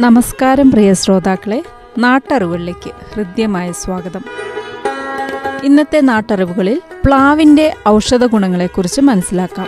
നമസ്കാരം പ്രിയ ശ്രോതാക്കളെ. നാട്ടറിവുകളിലേക്ക് ഹൃദ്യമായ സ്വാഗതം. ഇന്നത്തെ നാട്ടറിവുകളിൽ പ്ലാവിന്റെ ഔഷധ ഗുണങ്ങളെക്കുറിച്ച് മനസ്സിലാക്കാം.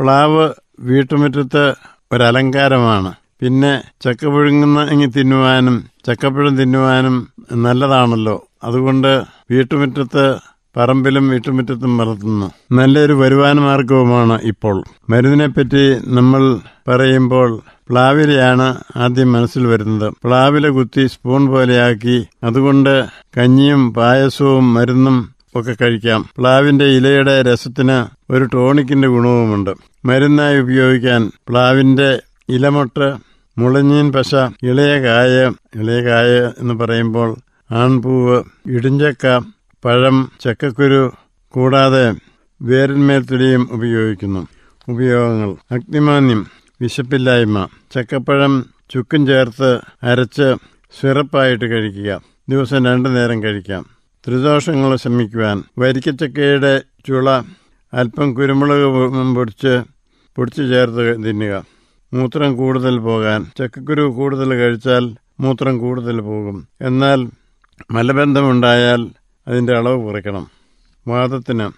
പ്ലാവ് വീട്ടുമുറ്റത്ത് ഒരലങ്കാരമാണ്. പിന്നെ ചക്ക പുഴുങ്ങുന്ന തിന്നുവാനും ചക്കപ്പഴം തിന്നുവാനും നല്ലതാണല്ലോ. അതുകൊണ്ട് വീട്ടുമുറ്റത്ത് പറമ്പിലും വീട്ടുമുറ്റത്തും വളർത്തുന്നു. നല്ലൊരു വരുമാന മാർഗവുമാണ് ഇപ്പോൾ. മരുന്നിനെപ്പറ്റി നമ്മൾ പറയുമ്പോൾ പ്ലാവിലയാണ് ആദ്യം മനസ്സിൽ വരുന്നത്. പ്ലാവില കുത്തി സ്പൂൺ പോലെയാക്കി അതുകൊണ്ട് കഞ്ഞിയും പായസവും മരുന്നും ഒക്കെ കഴിക്കാം. പ്ലാവിന്റെ ഇലയുടെ രസത്തിന് ഒരു ടോണിക്കിന്റെ ഗുണവുമുണ്ട്. മരുന്നായി ഉപയോഗിക്കാൻ പ്ലാവിന്റെ ഇലമൊട്ട് മുളഞ്ഞീൻ പശ ഇളയ കായ ഇളയ കായ എന്ന് പറയുമ്പോൾ ആൺപൂവ് ഇടിഞ്ചക്ക പഴം ചക്കക്കുരു കൂടാതെ വേരിന്മേൽ തുടിയും ഉപയോഗിക്കുന്നു. ഉപയോഗങ്ങൾ. അഗ്നിമാന്യം. വിശപ്പില്ലായ്മ ചക്കപ്പഴം ചുക്കും ചേർത്ത് അരച്ച് സിറപ്പായിട്ട് കഴിക്കുക. ദിവസം രണ്ടു നേരം കഴിക്കാം. ത്രിദോഷങ്ങൾ ശമിക്കുവാൻ വരിക്കച്ചക്കയുടെ ചുള അല്പം കുരുമുളക് പൊടിച്ച് പൊടിച്ച് ചേർത്ത് തിന്നുക. മൂത്രം കൂടുതൽ പോകാൻ ചക്കക്കുരു കൂടുതൽ കഴിച്ചാൽ മൂത്രം കൂടുതൽ പോകും. എന്നാൽ മലബന്ധമുണ്ടായാൽ അതിന്റെ അളവ് കുറയ്ക്കണം. വാദത്തിന്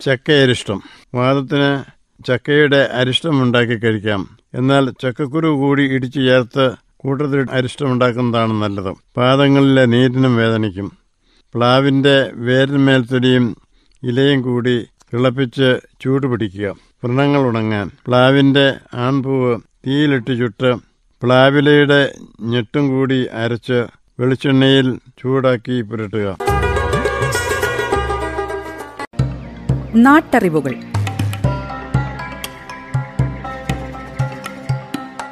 ചക്കയരിഷ്ടം. വാദത്തിന് ചക്കയുടെ അരിഷ്ടം ഉണ്ടാക്കി കഴിക്കാം. എന്നാൽ ചക്കക്കുരു കൂടി ഇടിച്ചു ചേർത്ത് കൂട്ടത്തിൽ അരിഷ്ടമുണ്ടാക്കുന്നതാണ് നല്ലത്. പാദങ്ങളിലെ നീരിനും വേദനിക്കും പ്ലാവിന്റെ വേരിന്മേൽ തൊലിയും ഇലയും കൂടി തിളപ്പിച്ച് ചൂട് പിടിക്കുക വ്രണങ്ങൾ ഉണങ്ങാൻ. പ്ലാവിന്റെ ആൺപൂവ് തീയിലിട്ട് ചുട്ട് പ്ലാവിലയുടെ ഞെട്ടും കൂടി അരച്ച് വെളിച്ചെണ്ണയിൽ ചൂടാക്കി പുരട്ടുക. നാട്ടറിവുകൾ.